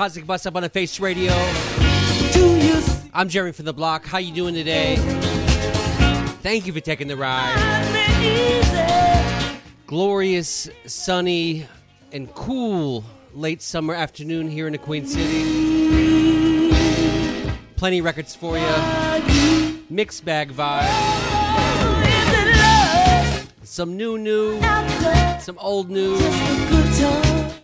Cosmic Bus Stop on a Face Radio. I'm Jeremy from the block. How you doing today? Thank you for taking the ride. Glorious, sunny, and cool late summer afternoon here in the Queen City. Plenty records for you. Mixed bag vibe. Some new new, some old new?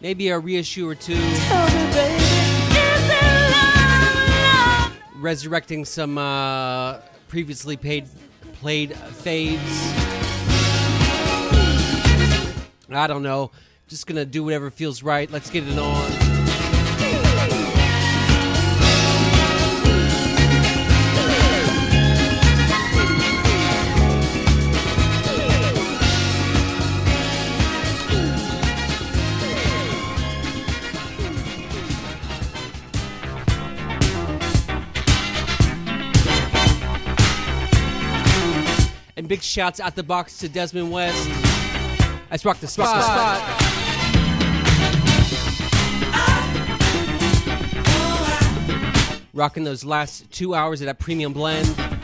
Maybe a reissue or two. Me, baby, is it love, love? Resurrecting some uh, previously paid, played faves. I don't know. Just gonna do whatever feels right. Let's get it on. Shouts out the box to Desmond West. Let's rock the spot. Rocking those last two hours of that premium blend.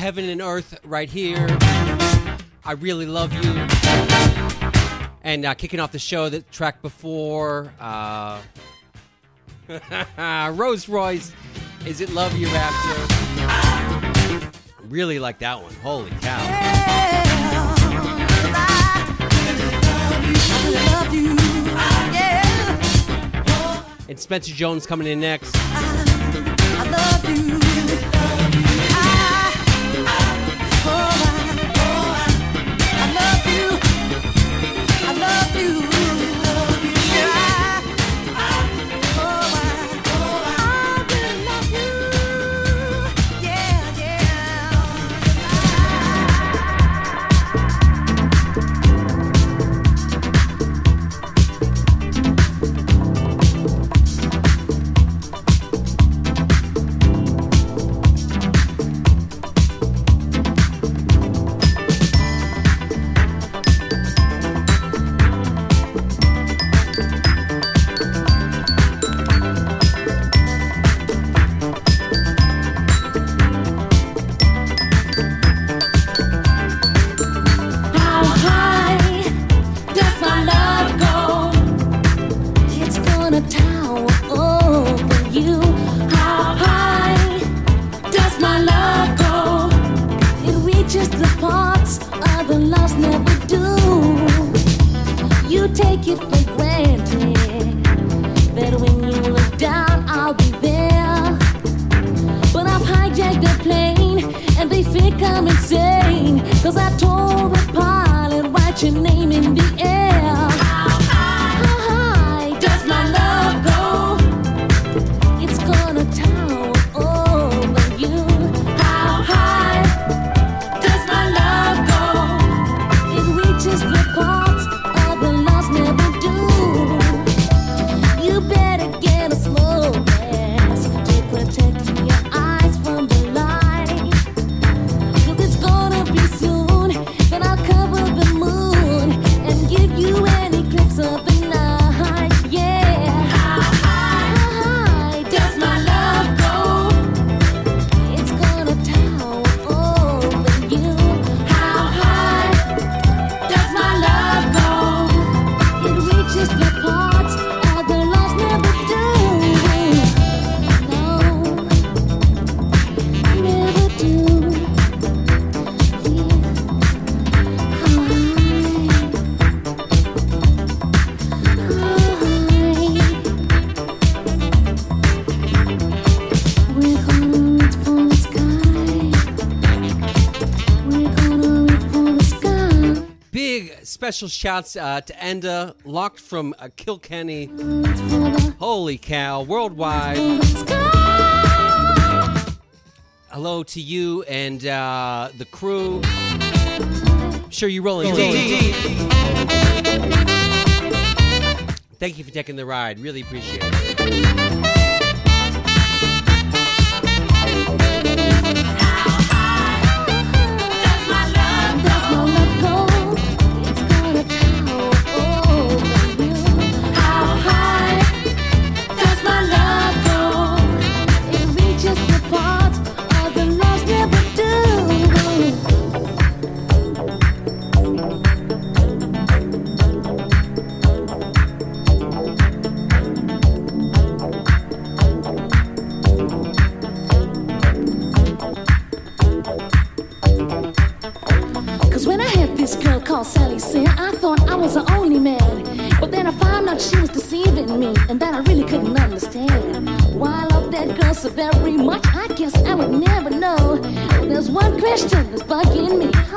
Heaven and Earth right here. I really love you. And uh, kicking off the show, the track before uh, Rose Royce, Is It Love You After? Really like that one. Holy cow. And Spencer Jones coming in next. I, I special shouts uh, to Enda, locked from uh, Kilkenny. Holy cow, worldwide. Hello to you and uh, the crew. I'm sure you're rolling. Thank you for taking the ride. Really appreciate it. one question that's bugging me.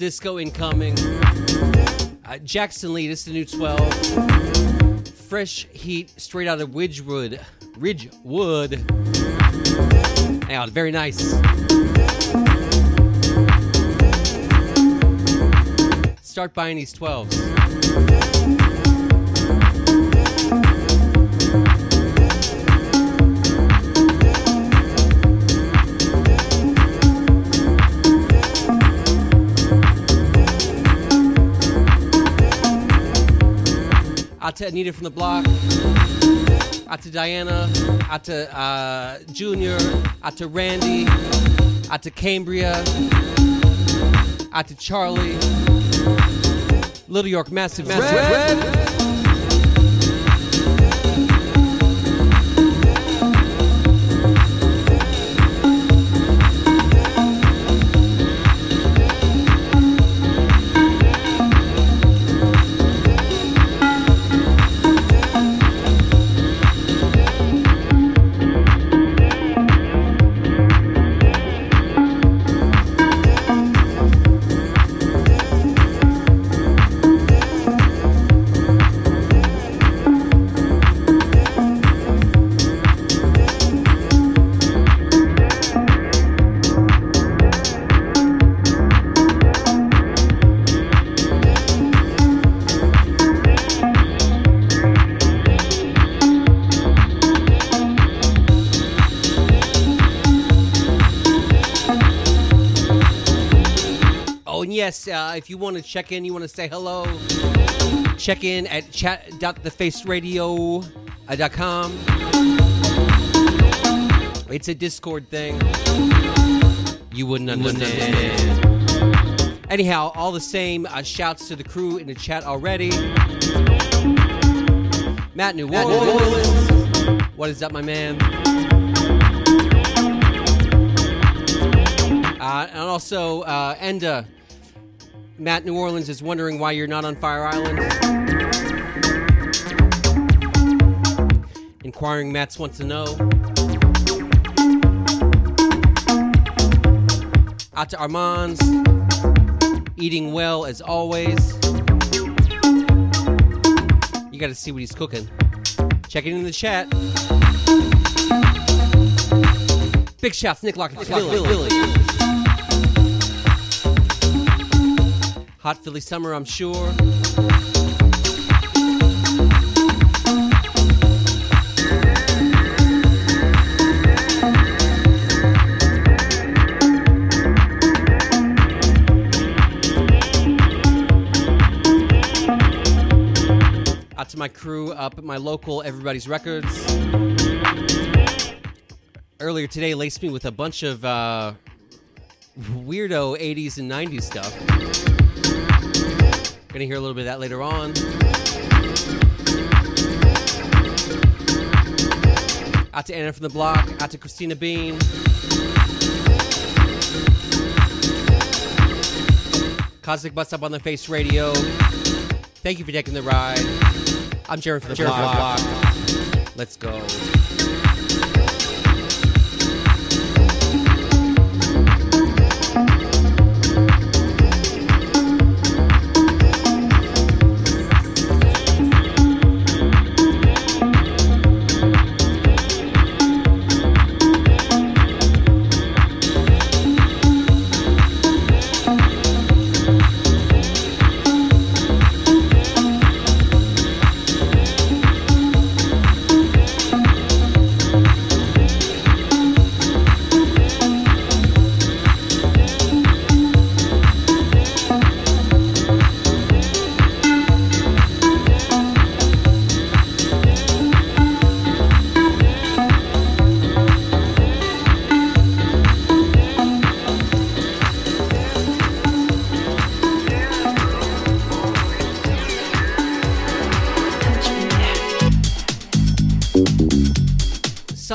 Disco incoming. Uh, Jackson Lee, this is the new 12. Fresh heat straight out of Ridgewood. Ridgewood. Yeah, very nice. Start buying these 12s. Out to Anita from the block. Out to Diana. Out to uh, Junior. Out to Randy. Out to Cambria. Out to Charlie. Little York, massive, massive. Oh, and uh, if you want to check in, you want to say hello, check in at chat.thefaceradio.com. It's a Discord thing. You wouldn't understand. Anyhow, all the same, uh, shouts to the crew in the chat already. Matt New Orleans. What is up, my man? Uh, and also, uh, Enda. Matt New Orleans is wondering why you're not on Fire Island. Inquiring Matts wants to know. Out to Armand's. Eating well as always. You got to see what he's cooking. Check it in the chat. Big shouts, Nick Lockett, Philly. Philly. Hot Philly summer, I'm sure. Out to my crew up at my local Everybody's Records. Earlier today, laced me with a bunch of uh, weirdo 80s and 90s stuff. Gonna hear a little bit of that later on. Out to Anna from the block. Out to Christina Bean. Cosmic Bus Stop on the Face Radio. Thank you for taking the ride. I'm Jerry from the block. Let's go.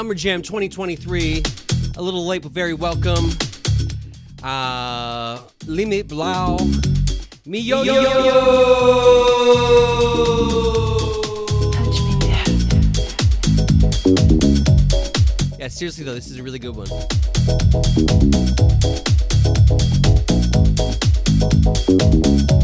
Summer Jam 2023. A little late, but very welcome. Uh, Limit Blau. Me yo yo yo. Yo. Yeah, seriously though, this is a really good one. And out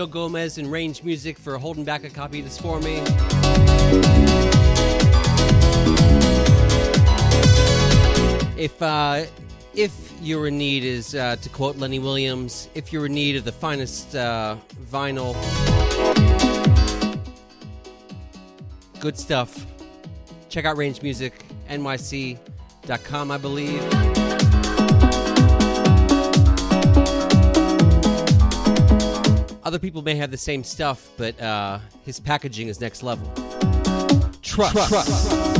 Joe Gomez and Range Music for holding back a copy of this for me. If uh, if you're in need, is uh, to quote Lenny Williams, if you're in need of the finest uh, vinyl, good stuff. Check out Range Music, NYC.com, I believe. Other people may have the same stuff, but uh, his packaging is next level. Trust. remiss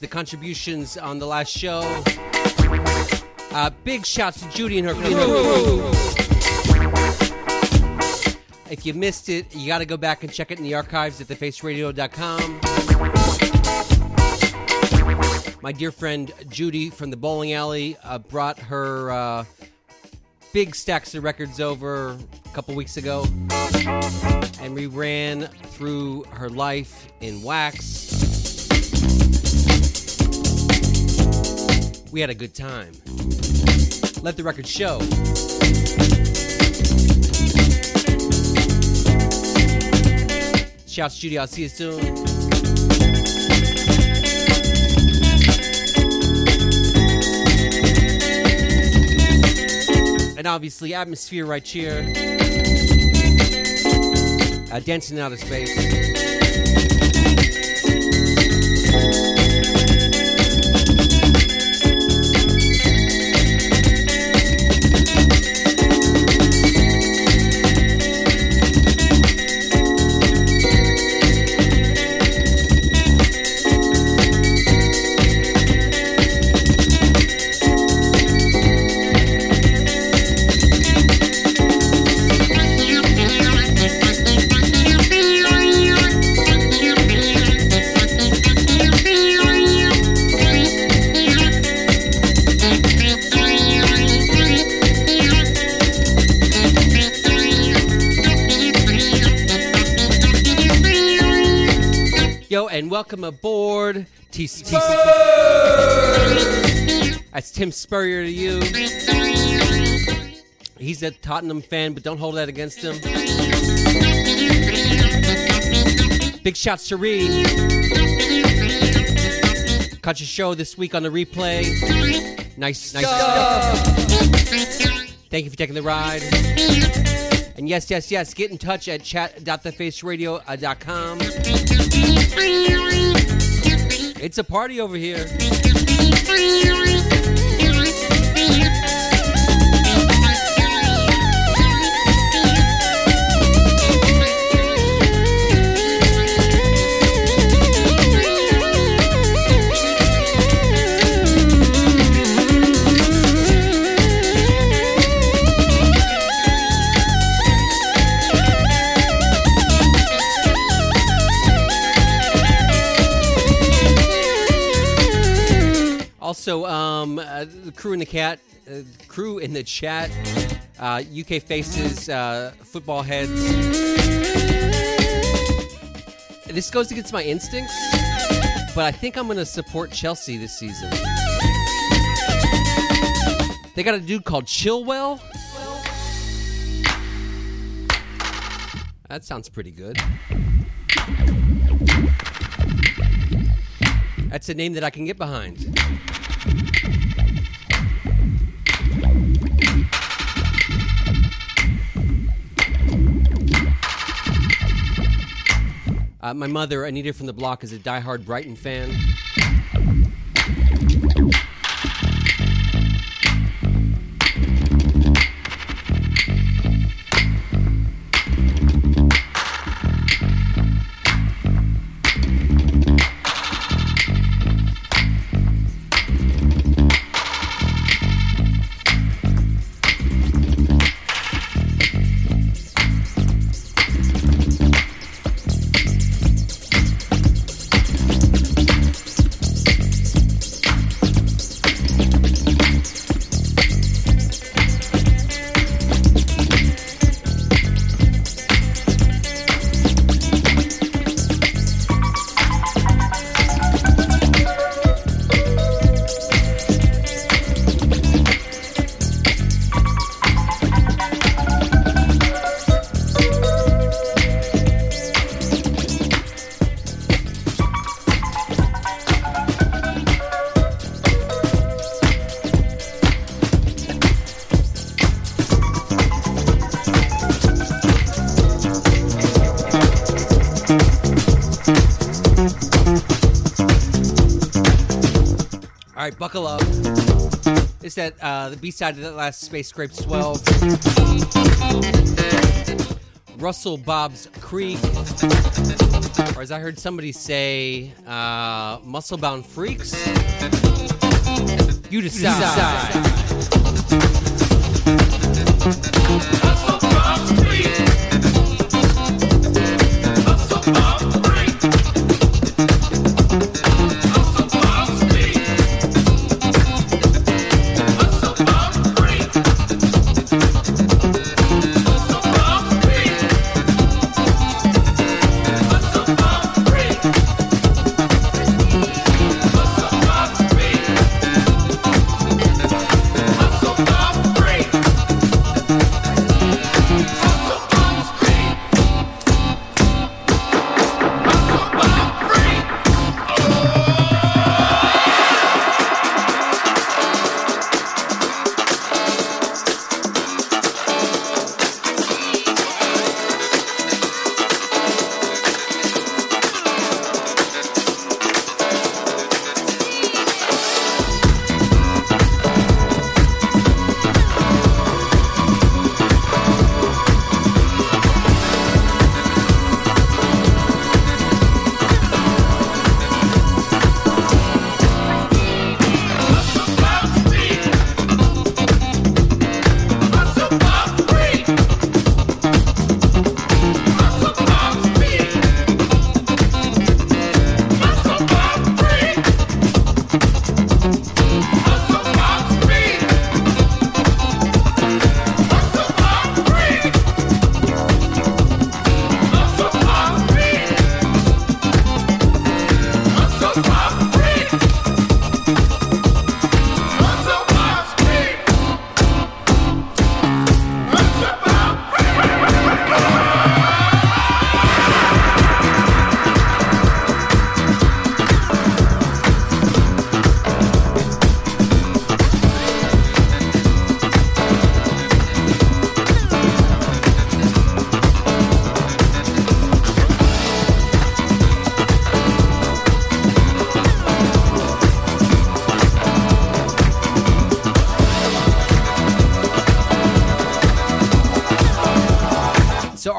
the contributions on the last show. Uh, big shouts to Judy and her crew. If you missed it, you got to go back and check it in the archives at thefaceradio.com. My dear friend Judy from the bowling alley uh, brought her uh, big stacks of records over a couple weeks ago, and we ran through her life in wax. We had a good time. Let the record show. Shouts Judy, I'll see you soon. And obviously, Atmosfear right here. Uh, dancing out of space. Welcome aboard. T- That's Tim Spurrier to you. He's a Tottenham fan, but don't hold that against him. Big shots to Ree. Caught your show this week on the replay. Nice, nice stuff. Thank you for taking the ride. And yes, yes, yes, get in touch at chat.thefaceradio.com. It's a party over here. Also, um, uh, the crew in the cat, uh, crew in the chat, uh, UK faces, uh, football heads. This goes against my instincts, but I think I'm going to support Chelsea this season. They got a dude called Chilwell. That sounds pretty good. That's a name that I can get behind. Uh, my mother, Anita from the block, is a diehard Brighton fan. Uh, the B side of that last Space Scrapes 12. Russell Bob's Creek. Or as I heard somebody say, uh, muscle bound freaks. You decide.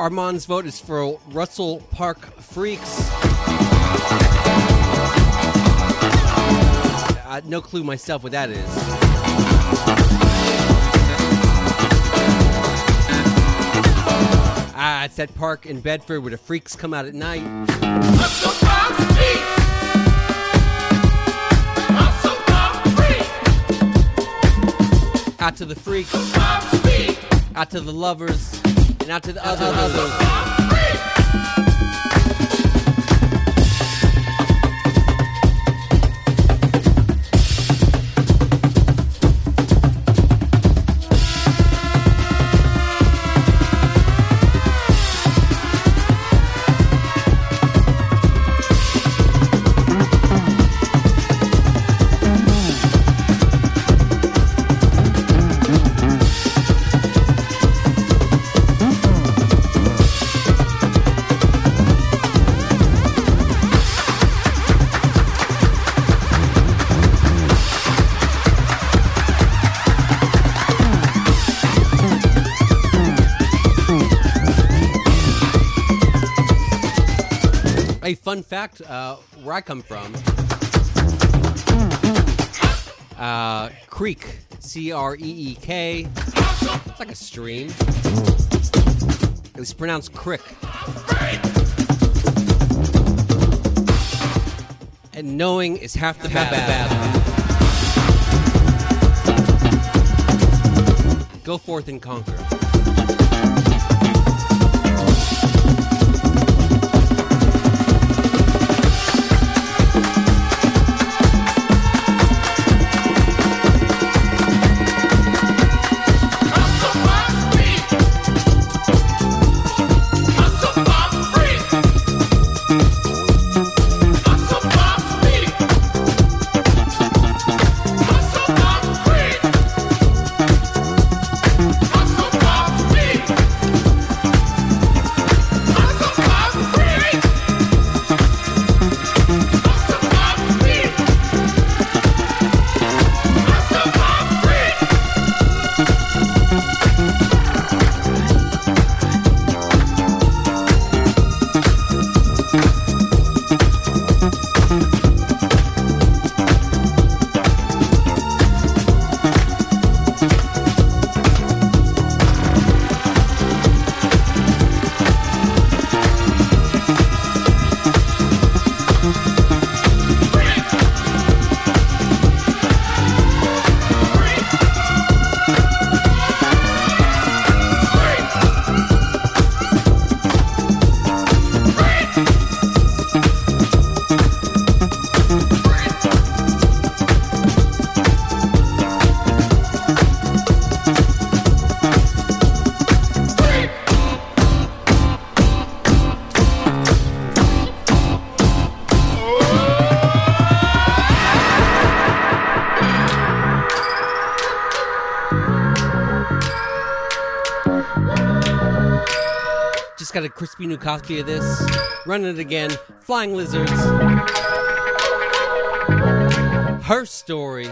Armand's vote is for Russell Park Freaks. Uh, no clue myself what that is. Ah, it's that park in Bedford where the freaks come out at night. Out to the freaks, out to the lovers, and out to the other others. Fun fact uh, where I come from uh, Creek, C R E E K. It's like a stream. It's pronounced crick. And knowing is half the battle. Go forth and conquer. New copy of this. Running it again. Flying Lizards. Her story.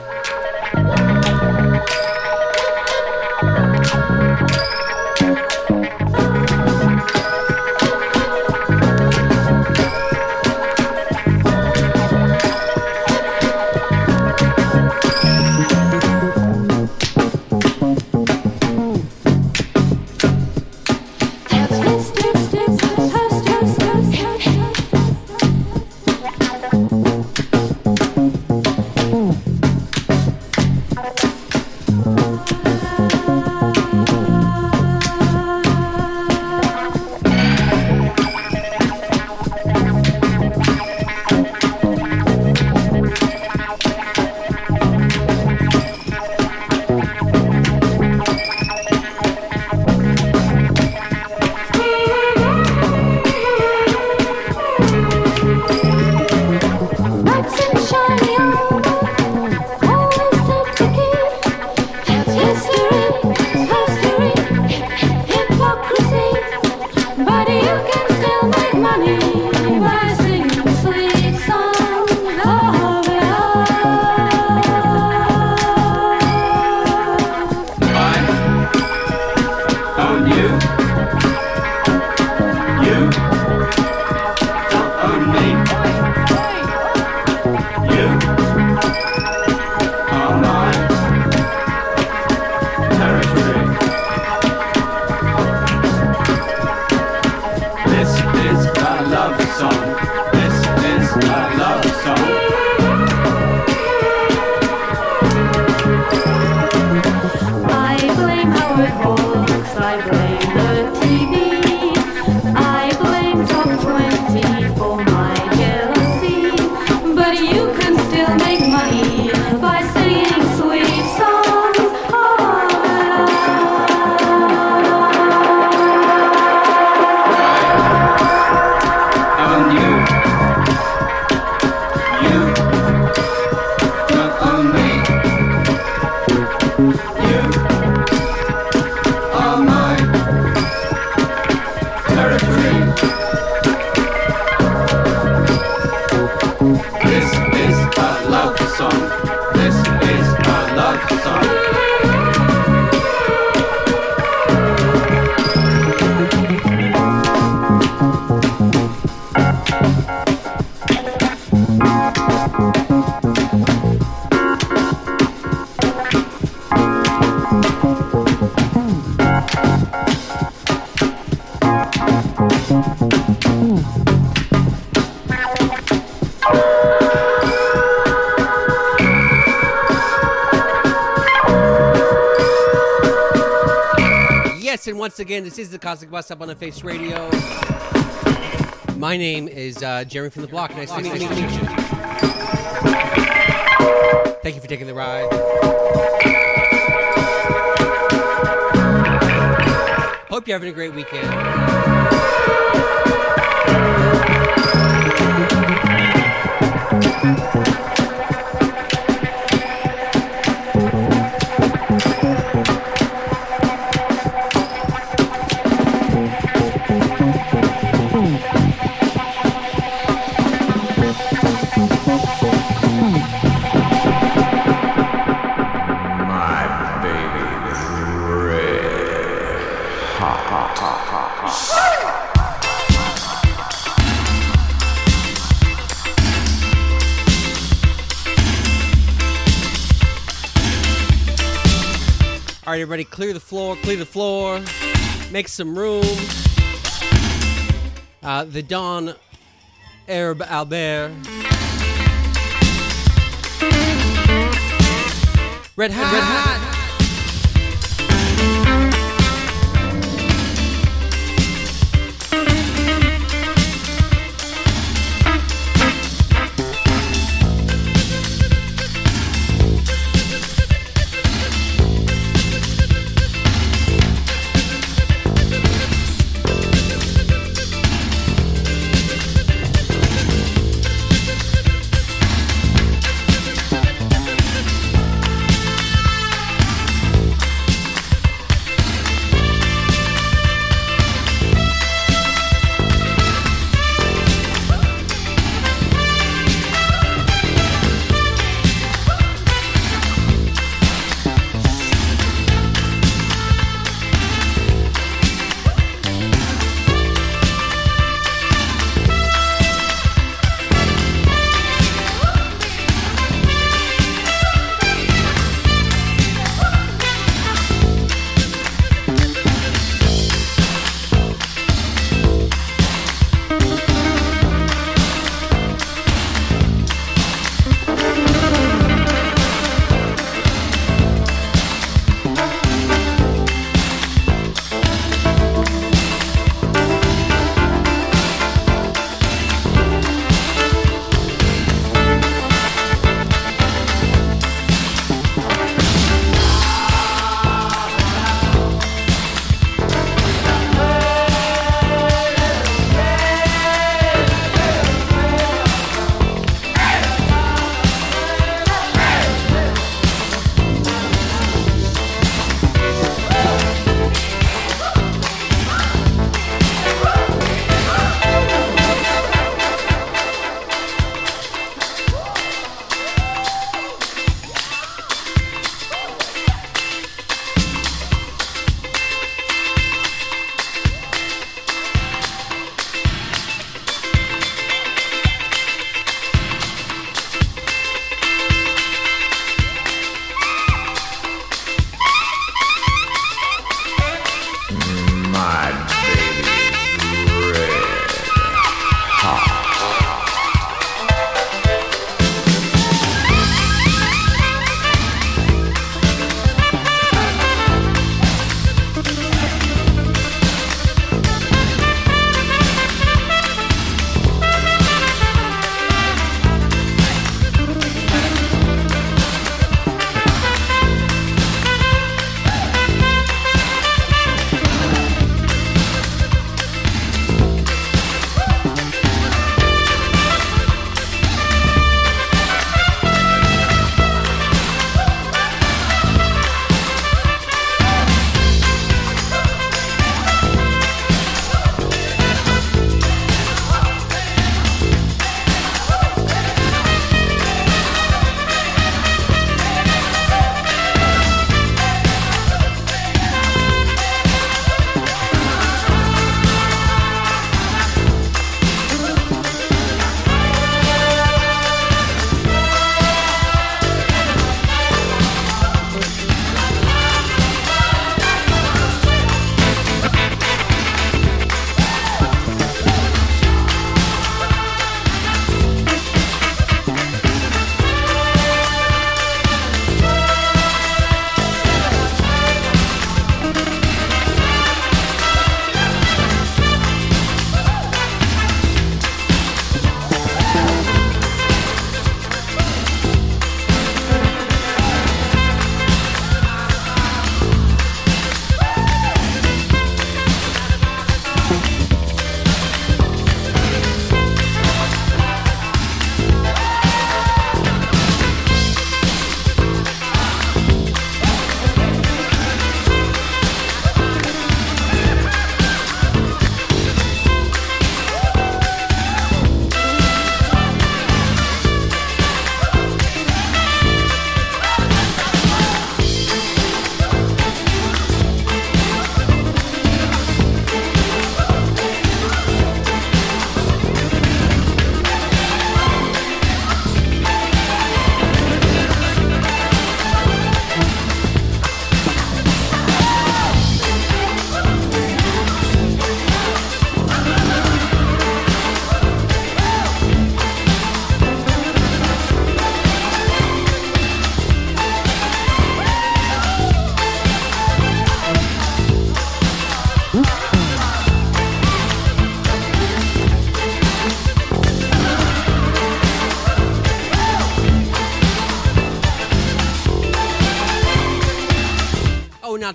Once again, this is the Cosmic Bus Stop on the Face Radio. My name is uh, Jeremy from the Block. Nice to meet you. Thank you for taking the ride. Hope you're having a great weekend. Right, everybody, clear the floor, clear the floor, make some room. Uh, the Don Herb Alpert. Red Hot. Red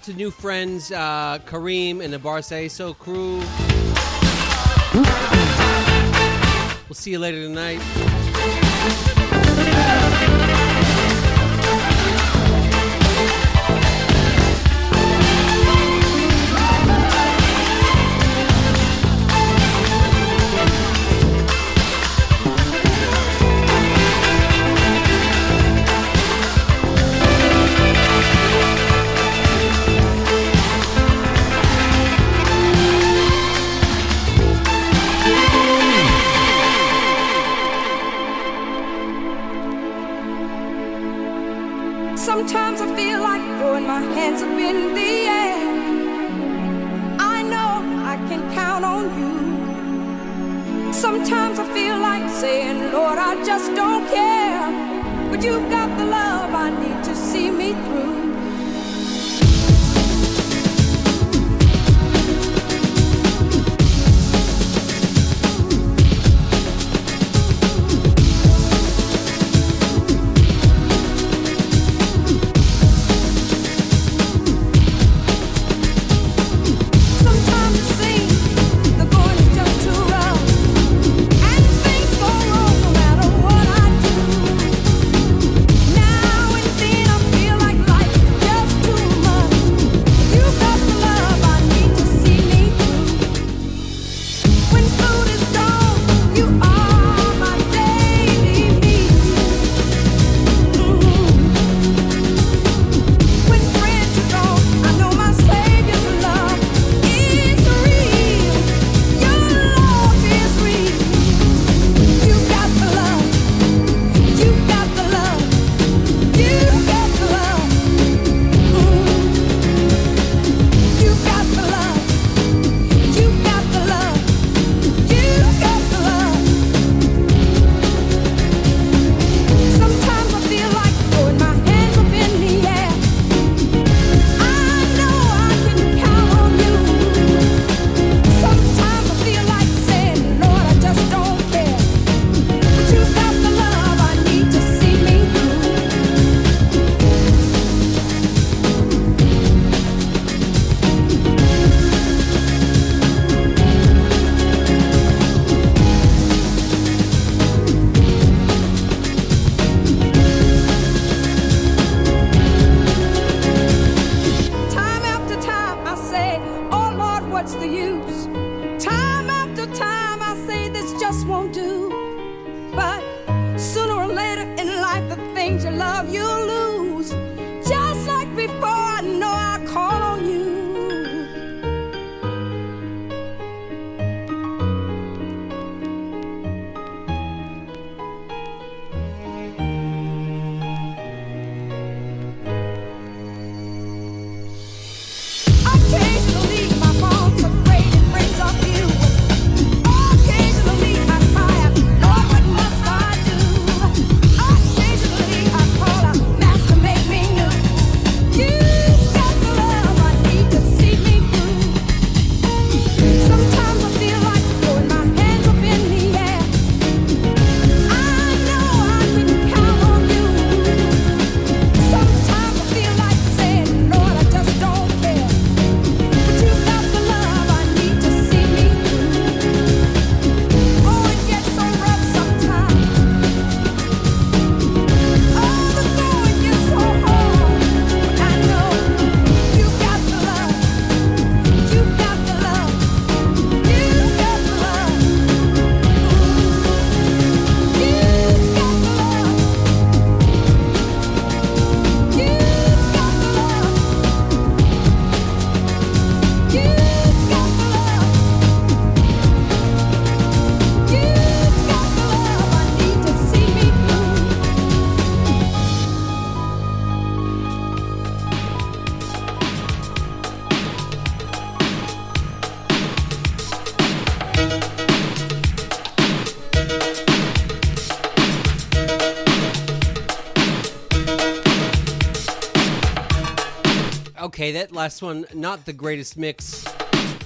to new friends uh, Kareem and the Barceso crew. We'll see you later tonight. Sometimes I feel like saying, Lord, I just don't care. But you've got the love I need to see me through. okay, that last one, not the greatest mix,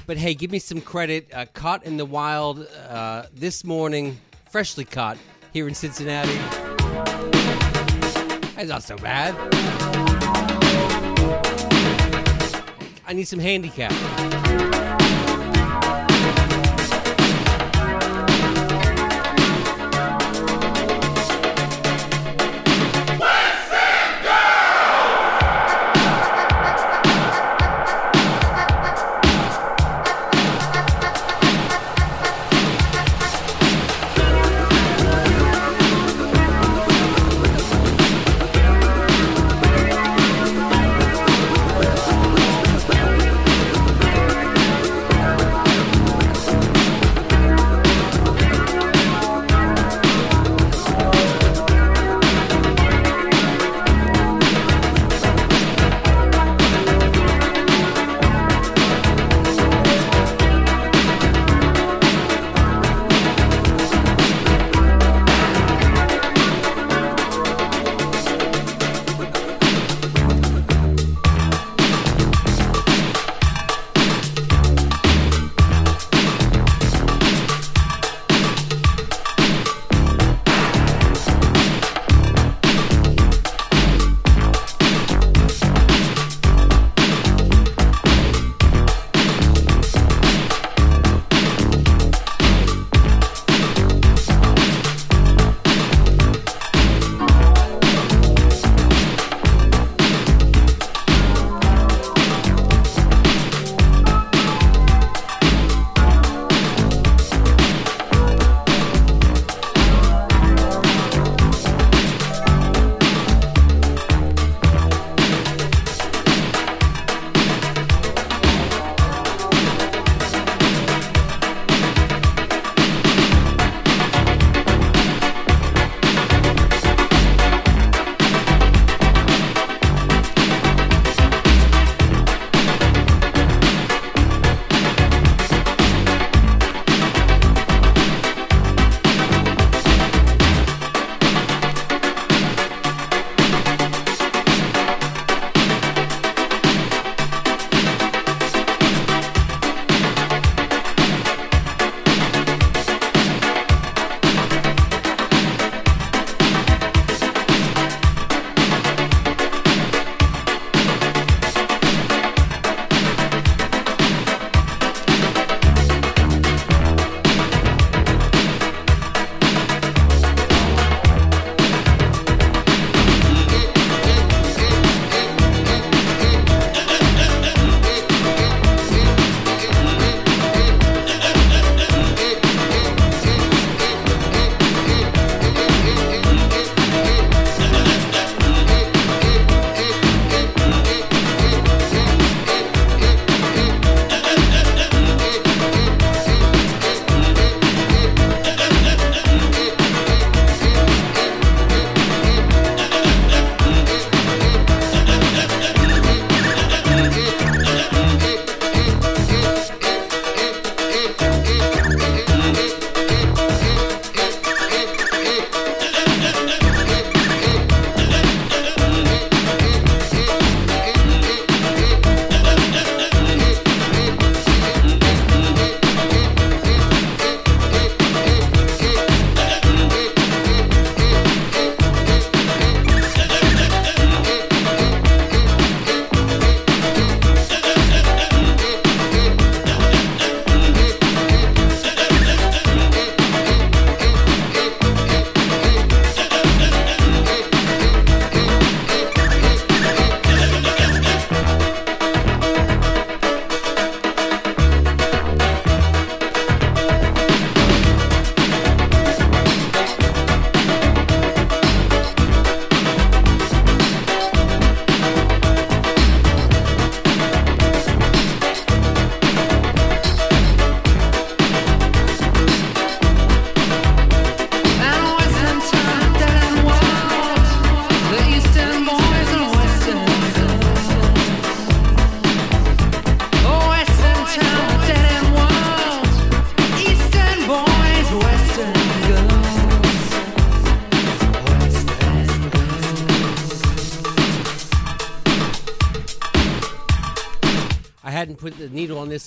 but hey, give me some credit. Uh, caught in the Wild uh, this morning, freshly caught here in Cincinnati. That's not so bad. I need some handicap.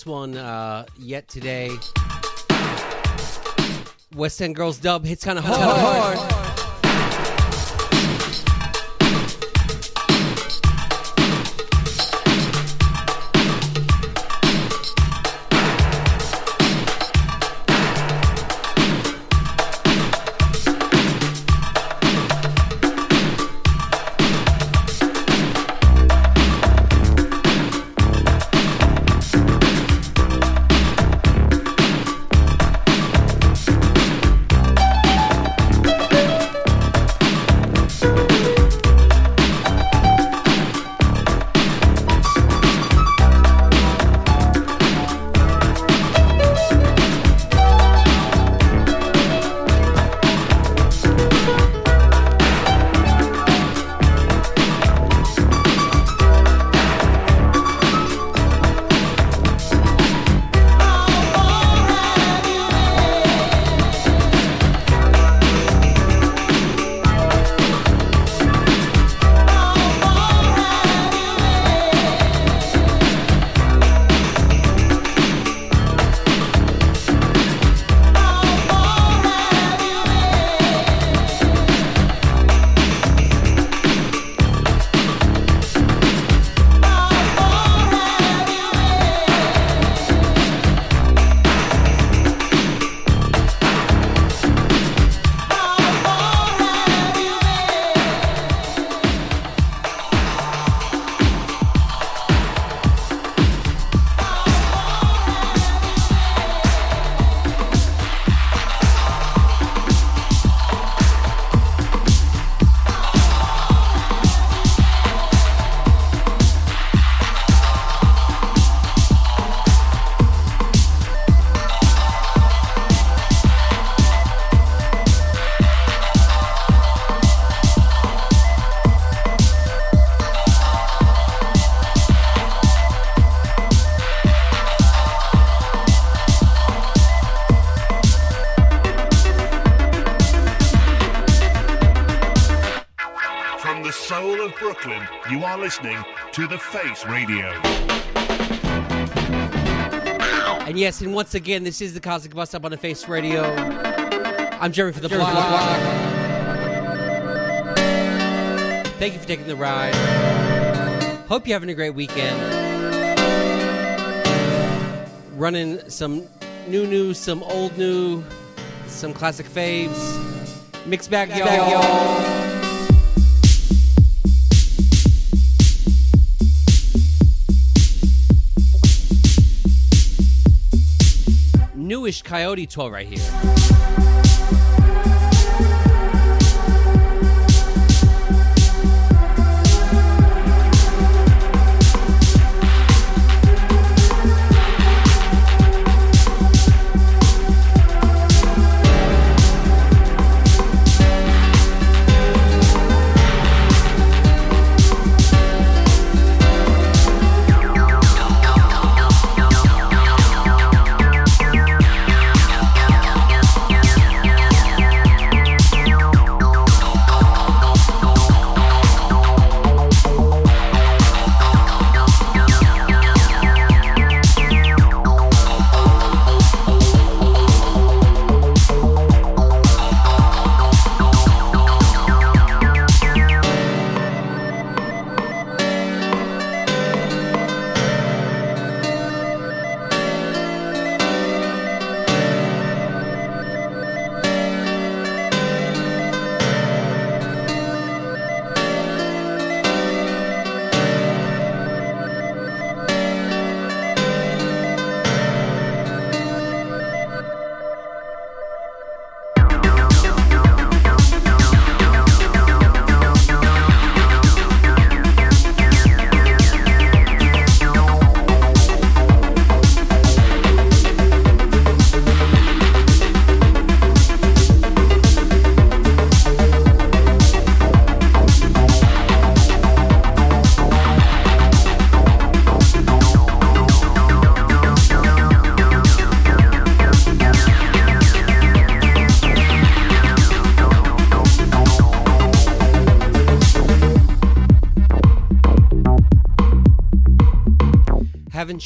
This one uh, yet today. West End Girls dub hits kind of hard. From listening to The Face Radio. And yes, and once again, this is the Cosmic Bus Stop on the Face Radio. I'm Jerry for the Jeremy blog. for the Thank you for taking the ride. Hope you're having a great weekend. Running some new news, some old new, some classic faves. Mixed bag, y'all. Newish Coyote 12 right here.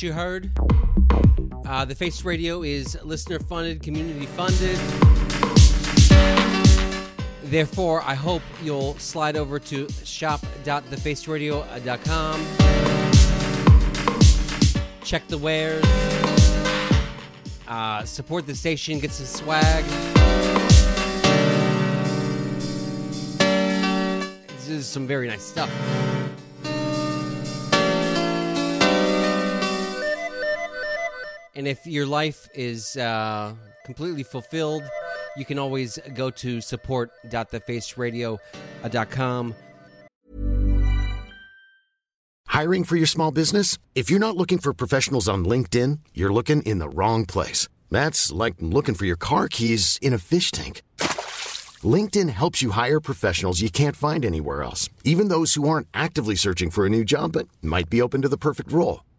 You heard? Uh, the Face Radio is listener funded, community funded. Therefore, I hope you'll slide over to shop.thefaceradio.com. Check the wares. Uh, support the station, get some swag. This is some very nice stuff. And if your life is uh, completely fulfilled, you can always go to support.thefaceradio.com. Hiring for your small business? If you're not looking for professionals on LinkedIn, you're looking in the wrong place. That's like looking for your car keys in a fish tank. LinkedIn helps you hire professionals you can't find anywhere else, even those who aren't actively searching for a new job but might be open to the perfect role.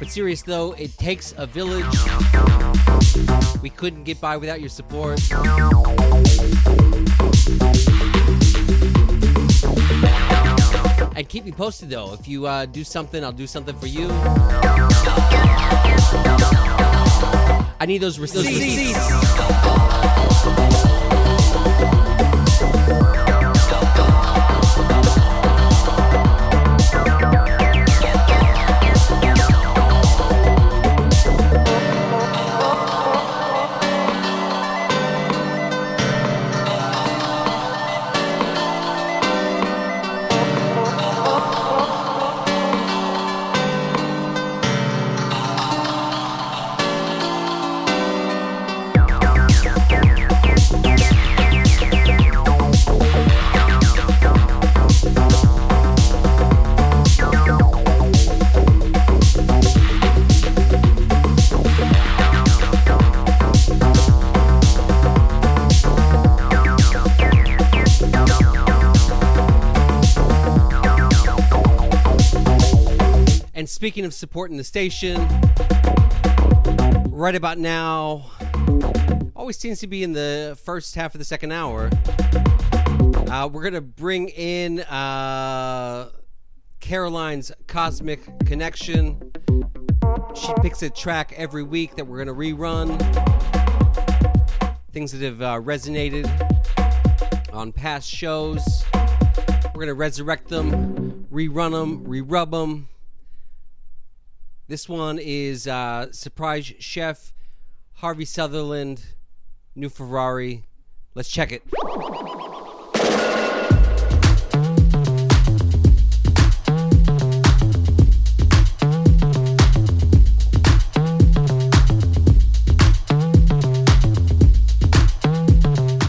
But serious though, it takes a village. We couldn't get by without your support. And keep me posted though. If you uh, do something, I'll do something for you. I need those receipts. Speaking of supporting the station, right about now, always seems to be in the first half of the second hour. Uh, we're gonna bring in uh, Caroline's Cosmic Connection. She picks a track every week that we're gonna rerun. Things that have uh, resonated on past shows. We're gonna resurrect them, rerun them, re-rub them. This one is uh, surprise chef Harvey Sutherland, new Ferrari. Let's check it.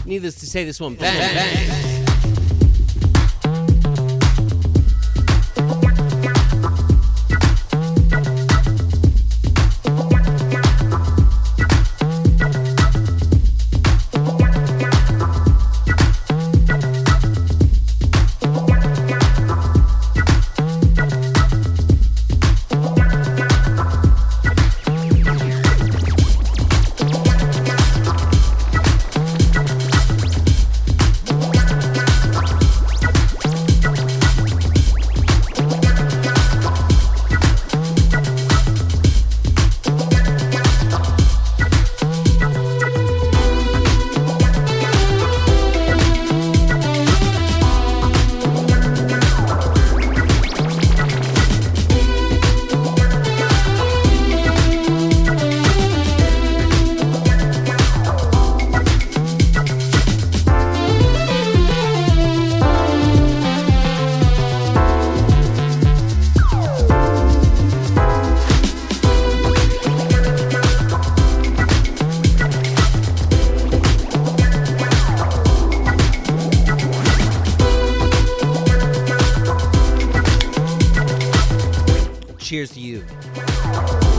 Needless to say, this one bang, bang. Cheers to you.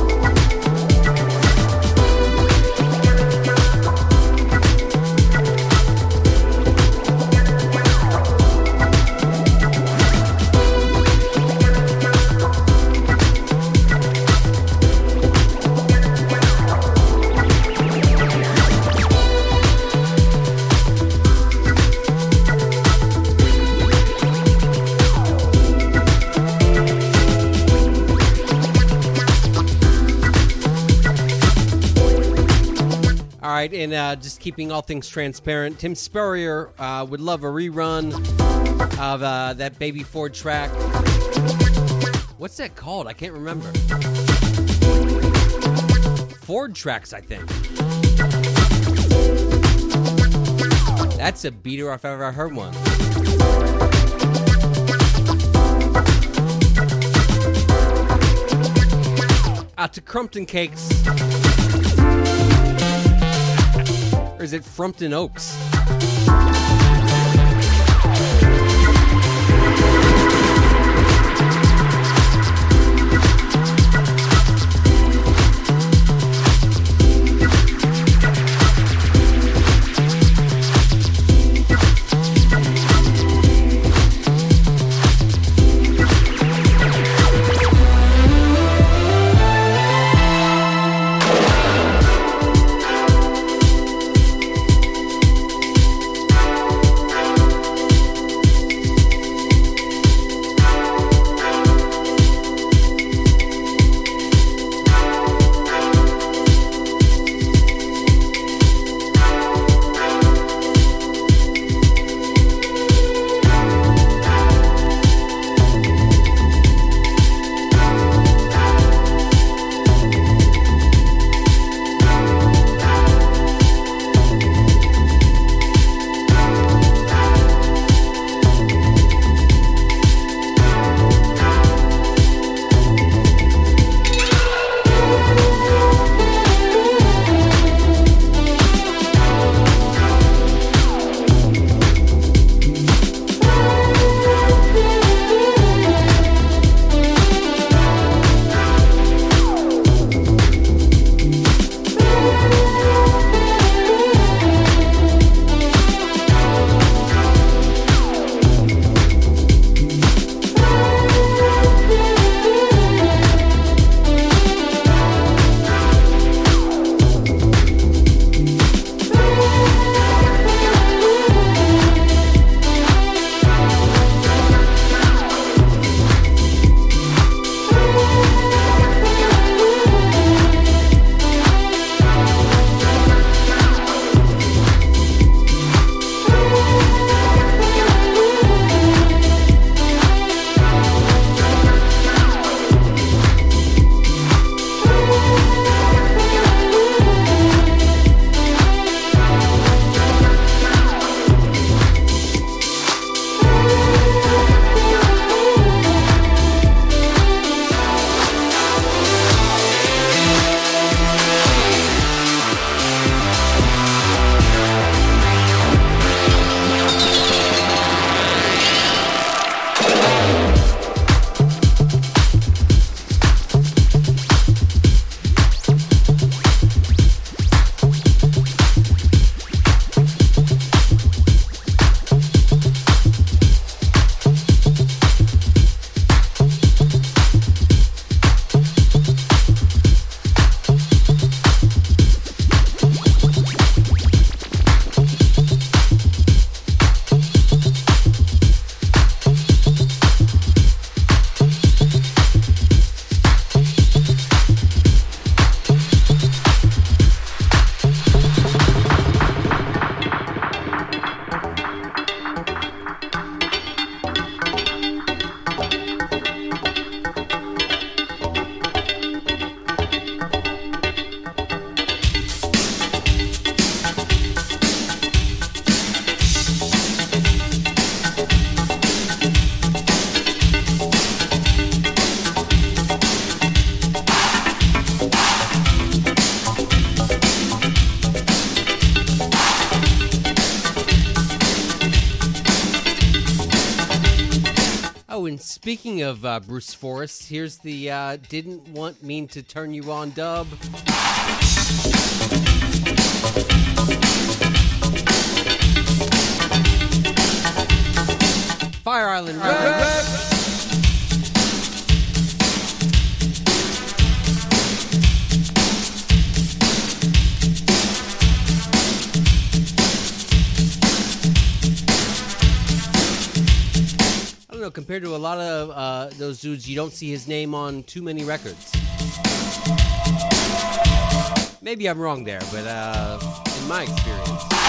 Right, and uh, just keeping all things transparent, Tim Spurrier uh, would love a rerun of uh, that Baby Ford track. What's that called? I can't remember. Ford tracks, I think. That's a beater if I've ever heard one. Out to Crumpton Cakes. Or is it Frumpton Oaks? Uh, Bruce Forest, here's the uh, "Didn't Want Mean to Turn You On" dub. Fire Island. Compared to a lot of uh, those dudes, you don't see his name on too many records. Maybe I'm wrong there, but uh, in my experience.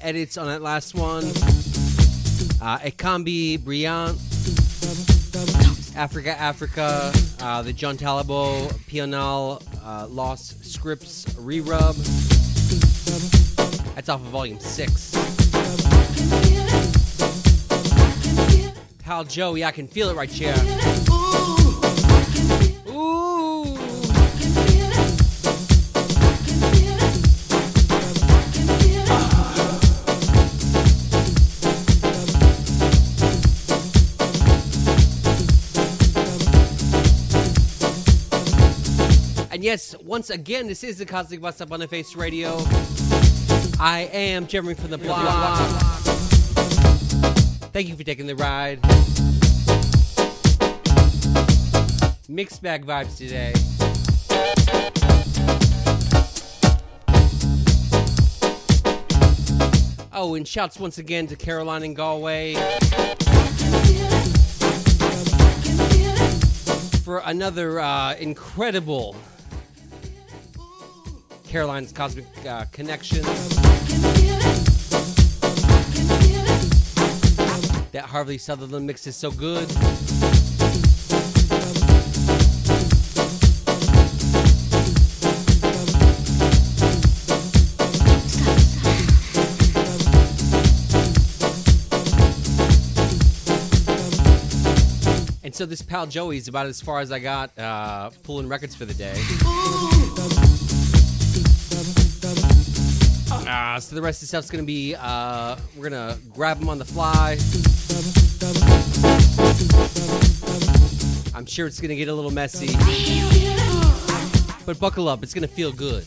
Edits on that last one. Uh, Ekambi Brillant. Africa, Africa. Uh, the John Talabot Pional uh, Lost Scripts Rerub. That's off of volume 6. Pal Joey, yeah, I can feel it right here. Once again, this is the Cosmic Bus Stop on the Face Radio. I am Jeremy from the block. Thank you for taking the ride. Mixed bag vibes today. Oh, and shouts once again to Caroline and Galway for another uh, incredible Caroline's Cosmic uh, Connection. That Harvey Sutherland mix is so good. And so this pal Joey's about as far as I got uh, pulling records for the day. Uh, so the rest of the stuff's gonna be uh, we're gonna grab them on the fly. I'm sure it's gonna get a little messy, but buckle up, it's gonna feel good.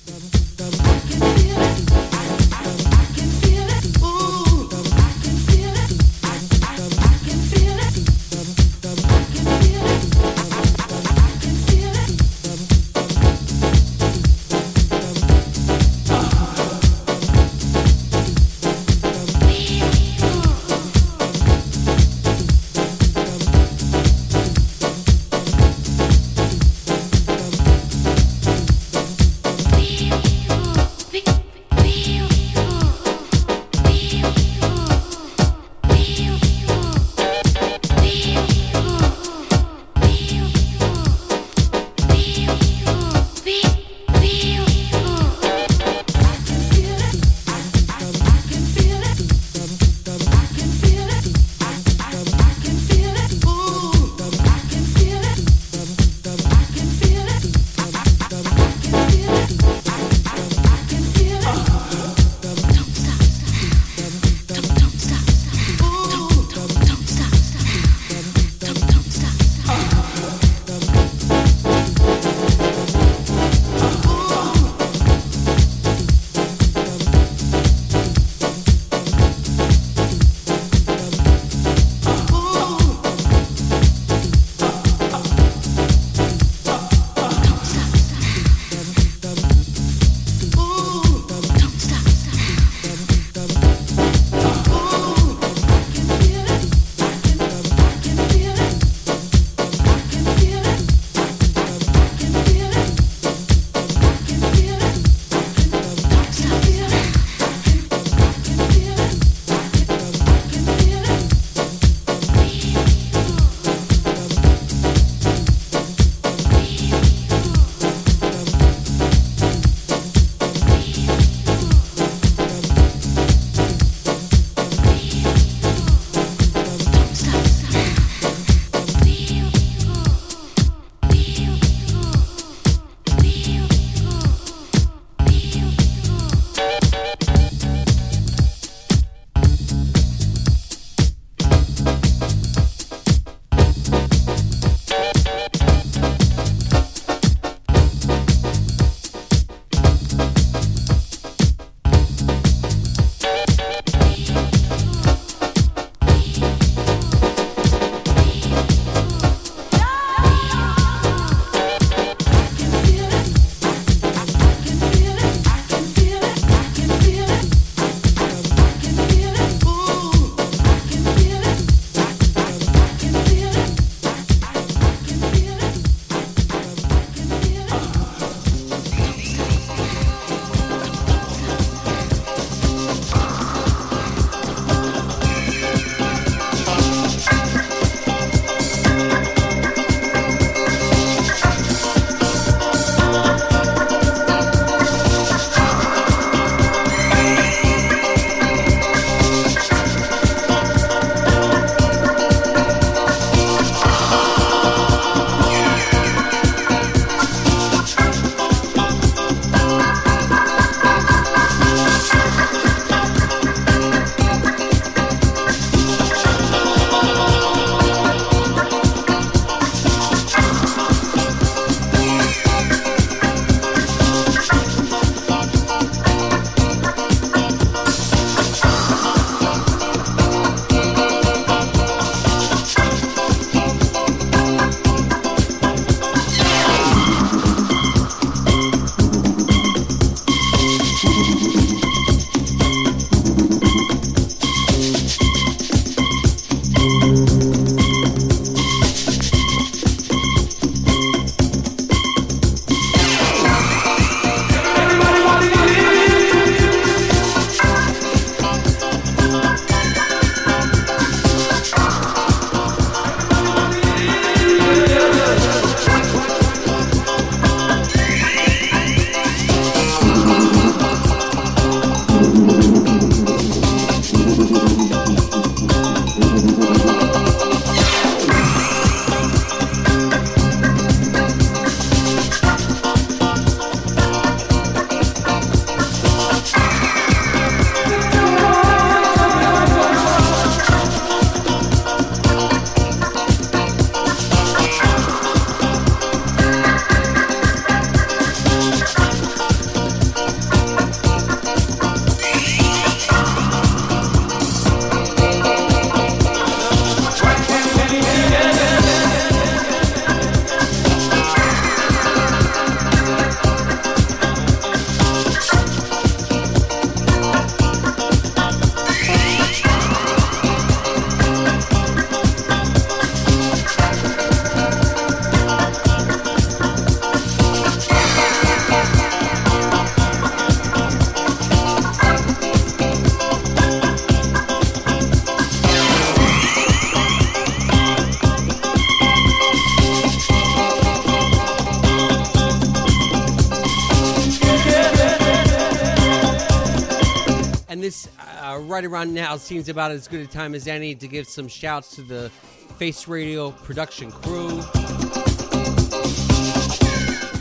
Seems about as good a time as any to give some shouts to the Face Radio production crew.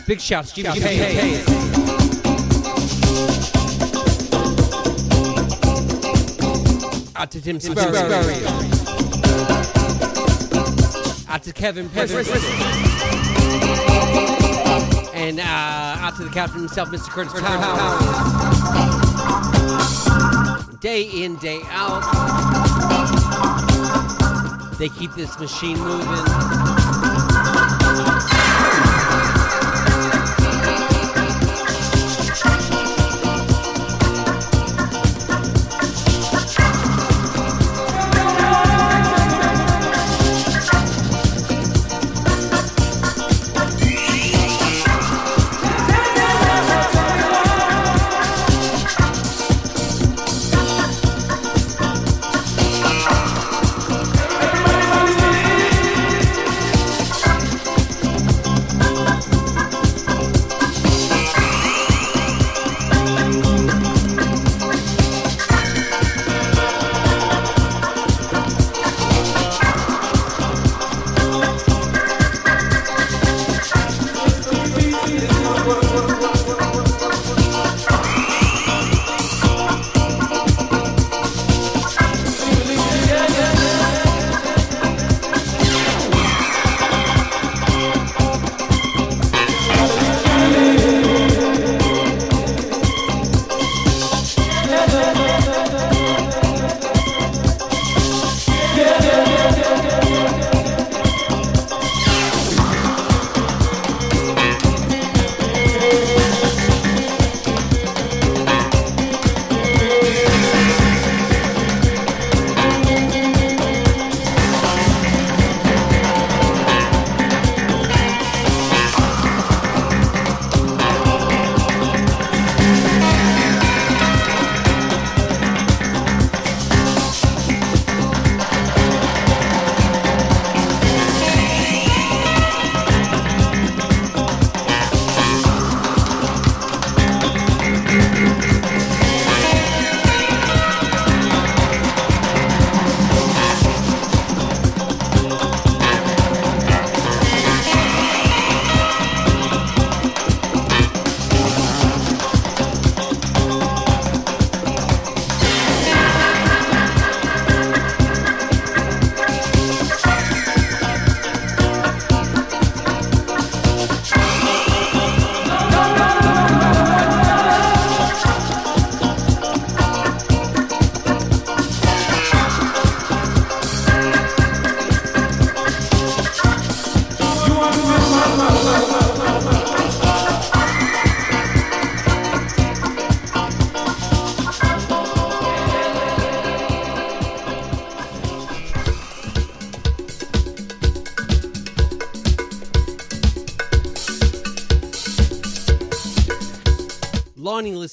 Big shouts, Jimmy J. Hayes. Out to Tim Sperry. Out to Kevin Pepper. And uh, out to the captain himself, Mr. Curtis Powell. Day in, day out. They keep this machine moving.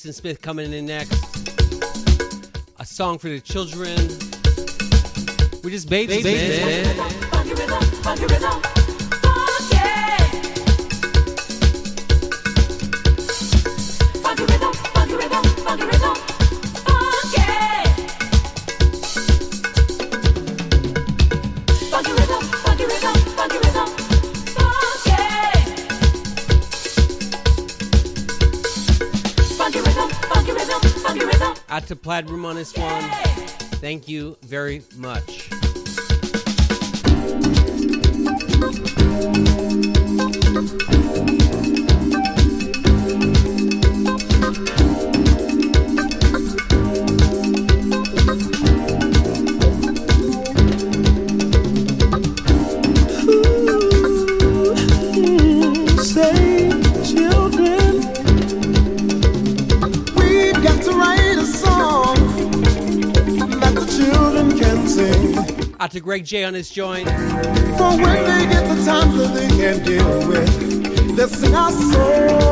Lonnie Liston Smith coming in next. A song for the children. We're just babies, man. Out to Room on this one. Thank you very much. J on his joint. For when they get the times that they can't deal with, they'll sing our song.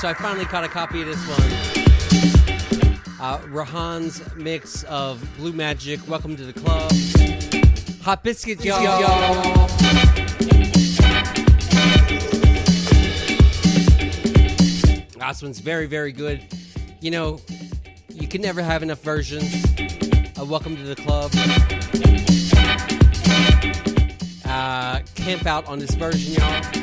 so I finally caught a copy of this one. Uh, Rahaan's mix of Blue Magic, Welcome to the Club, Hot Biscuit, y'all. this one's very, very good. You know, you can never have enough versions of Welcome to the Club. Uh, camp out on this version, y'all.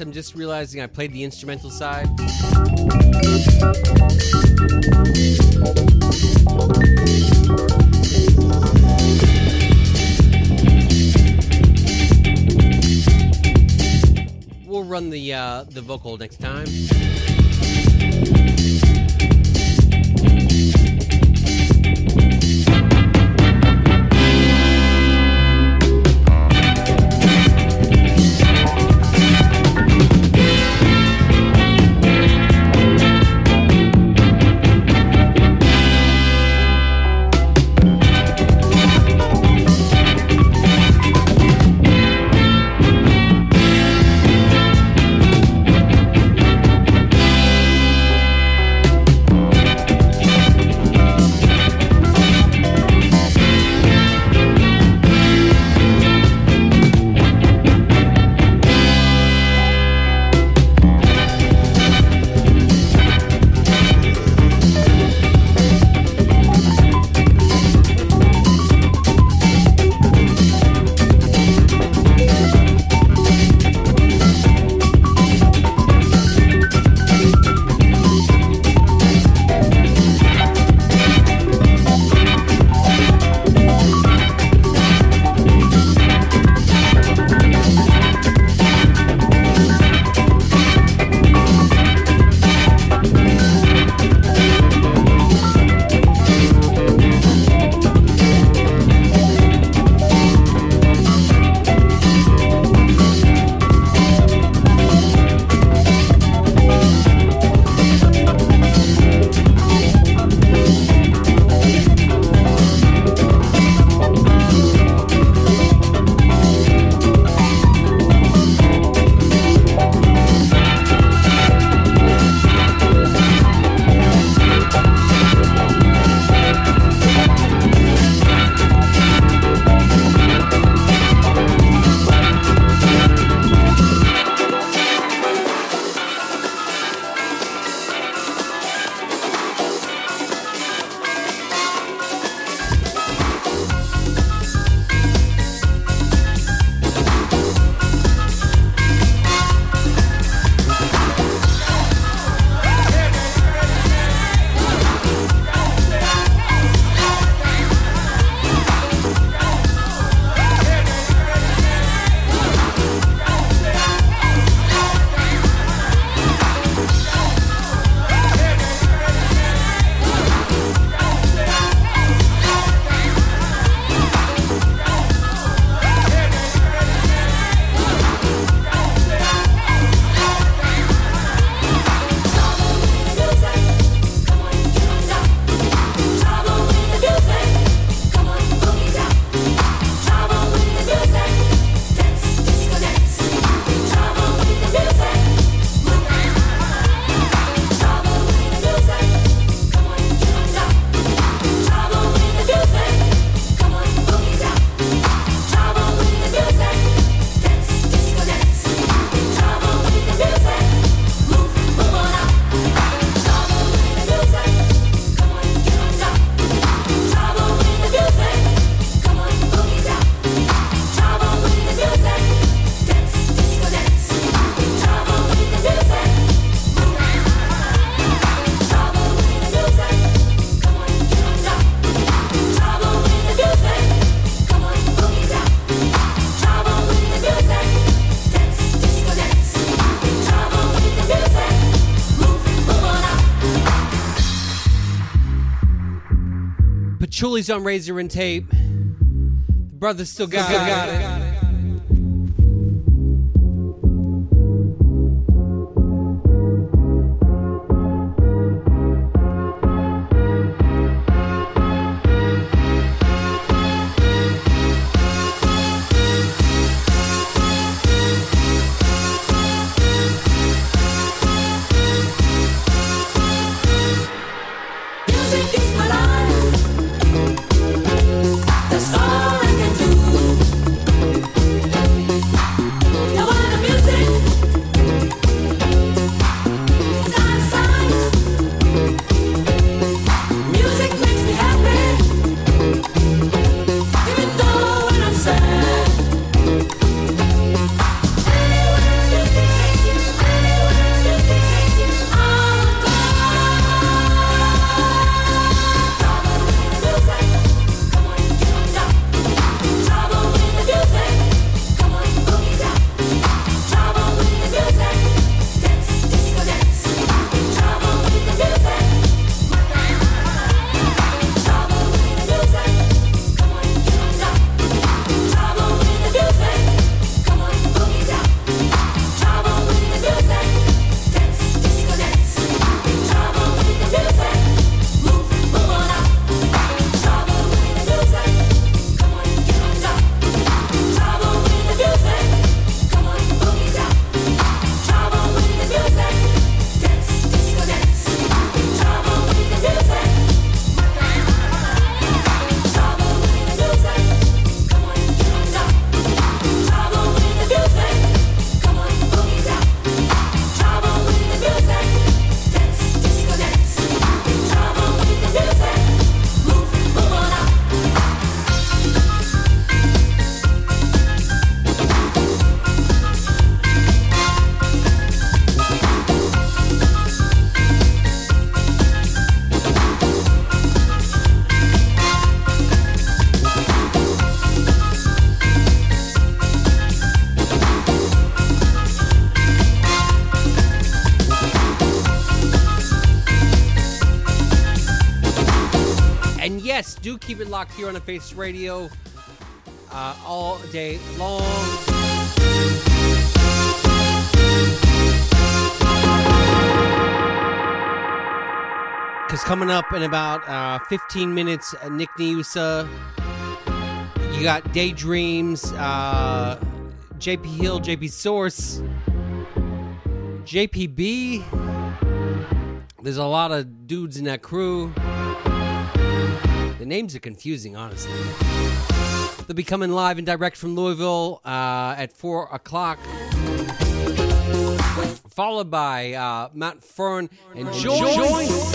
I'm just realizing I played the instrumental side. We'll run the uh, the vocal next time. Patchouli's on razor and tape. The brother's still got, it. Music Locked here on the Face Radio uh, all day long. Because coming up in about uh, 15 minutes, uh, Nick Niusa, you got Daydreams, uh, JP Hill, JP Source, JPB. There's a lot of dudes in that crew. Names are confusing, honestly. They'll be coming live and direct from Louisville uh, at 4 o'clock. Followed by uh, Matt Fern and Joyce.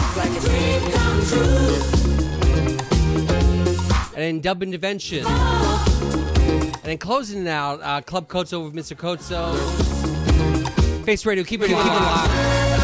And then Dub Intervention. And then closing it out, uh, Club Kozo with Mr. Kozo. Face Radio, keep it, keep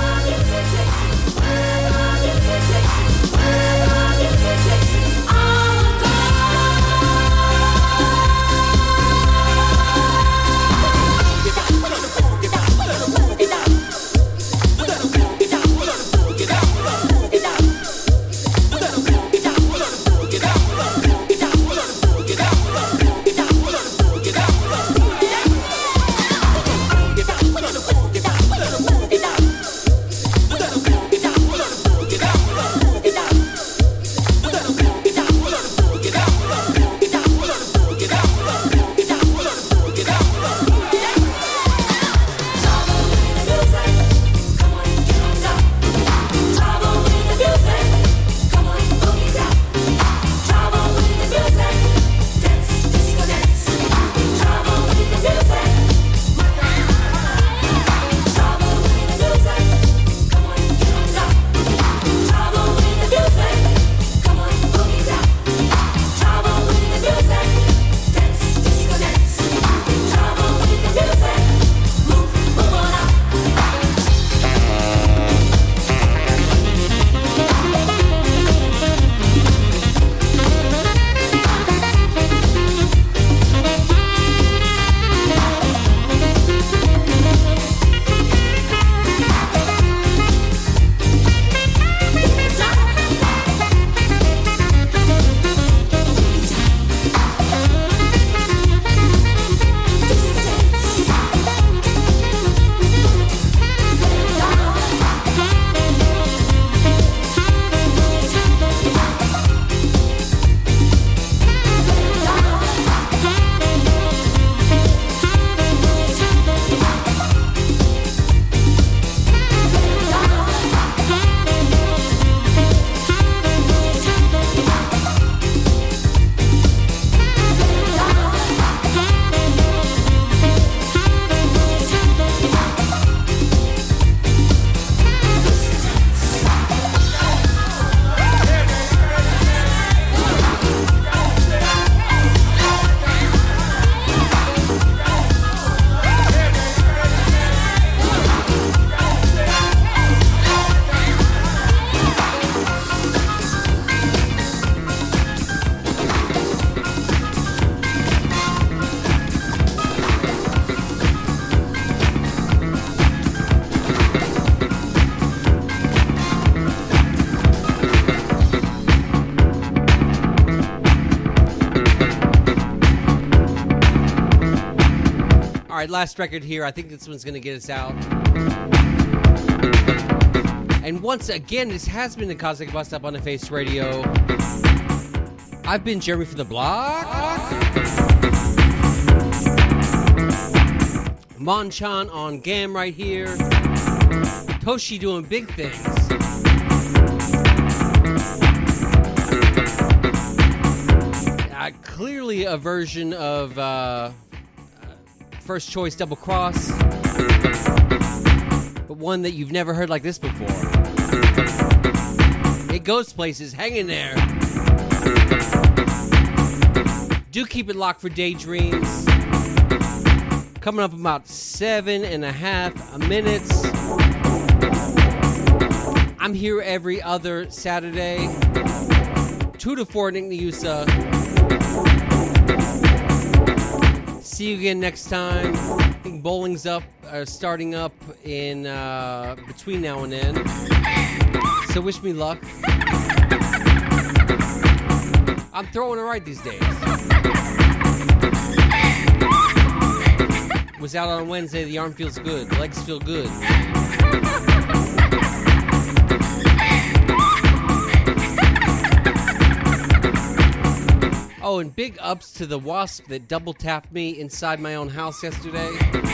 last record here. I think this one's going to get us out. And once again, this has been the Cosmic Bus Stop on the Face Radio. I've been Jeremy from the block. Monchan on Gam right here. Toshi doing big things. Uh, clearly a version of uh, First Choice Double Cross, but one that you've never heard like this before. It goes places, hang in there. Do keep it locked for Daydreams. Coming up about seven and a half minutes. I'm here every other Saturday, 2 to 4, Nick Niusa. See you again next time. I think bowling's up, uh, starting up in uh, between now and then. So wish me luck. I'm throwing it right these days. Was out on Wednesday. The arm feels good. Legs feel good. Oh, and big ups to the wasp that double tapped me inside my own house yesterday.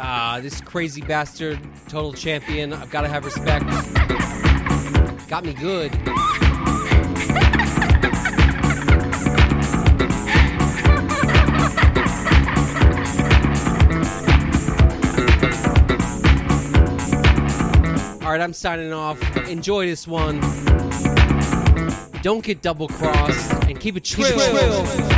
Ah, this crazy bastard, total champion. I've got to have respect. Got me good. All right, I'm signing off. Enjoy this one. Don't get double crossed and keep it trill.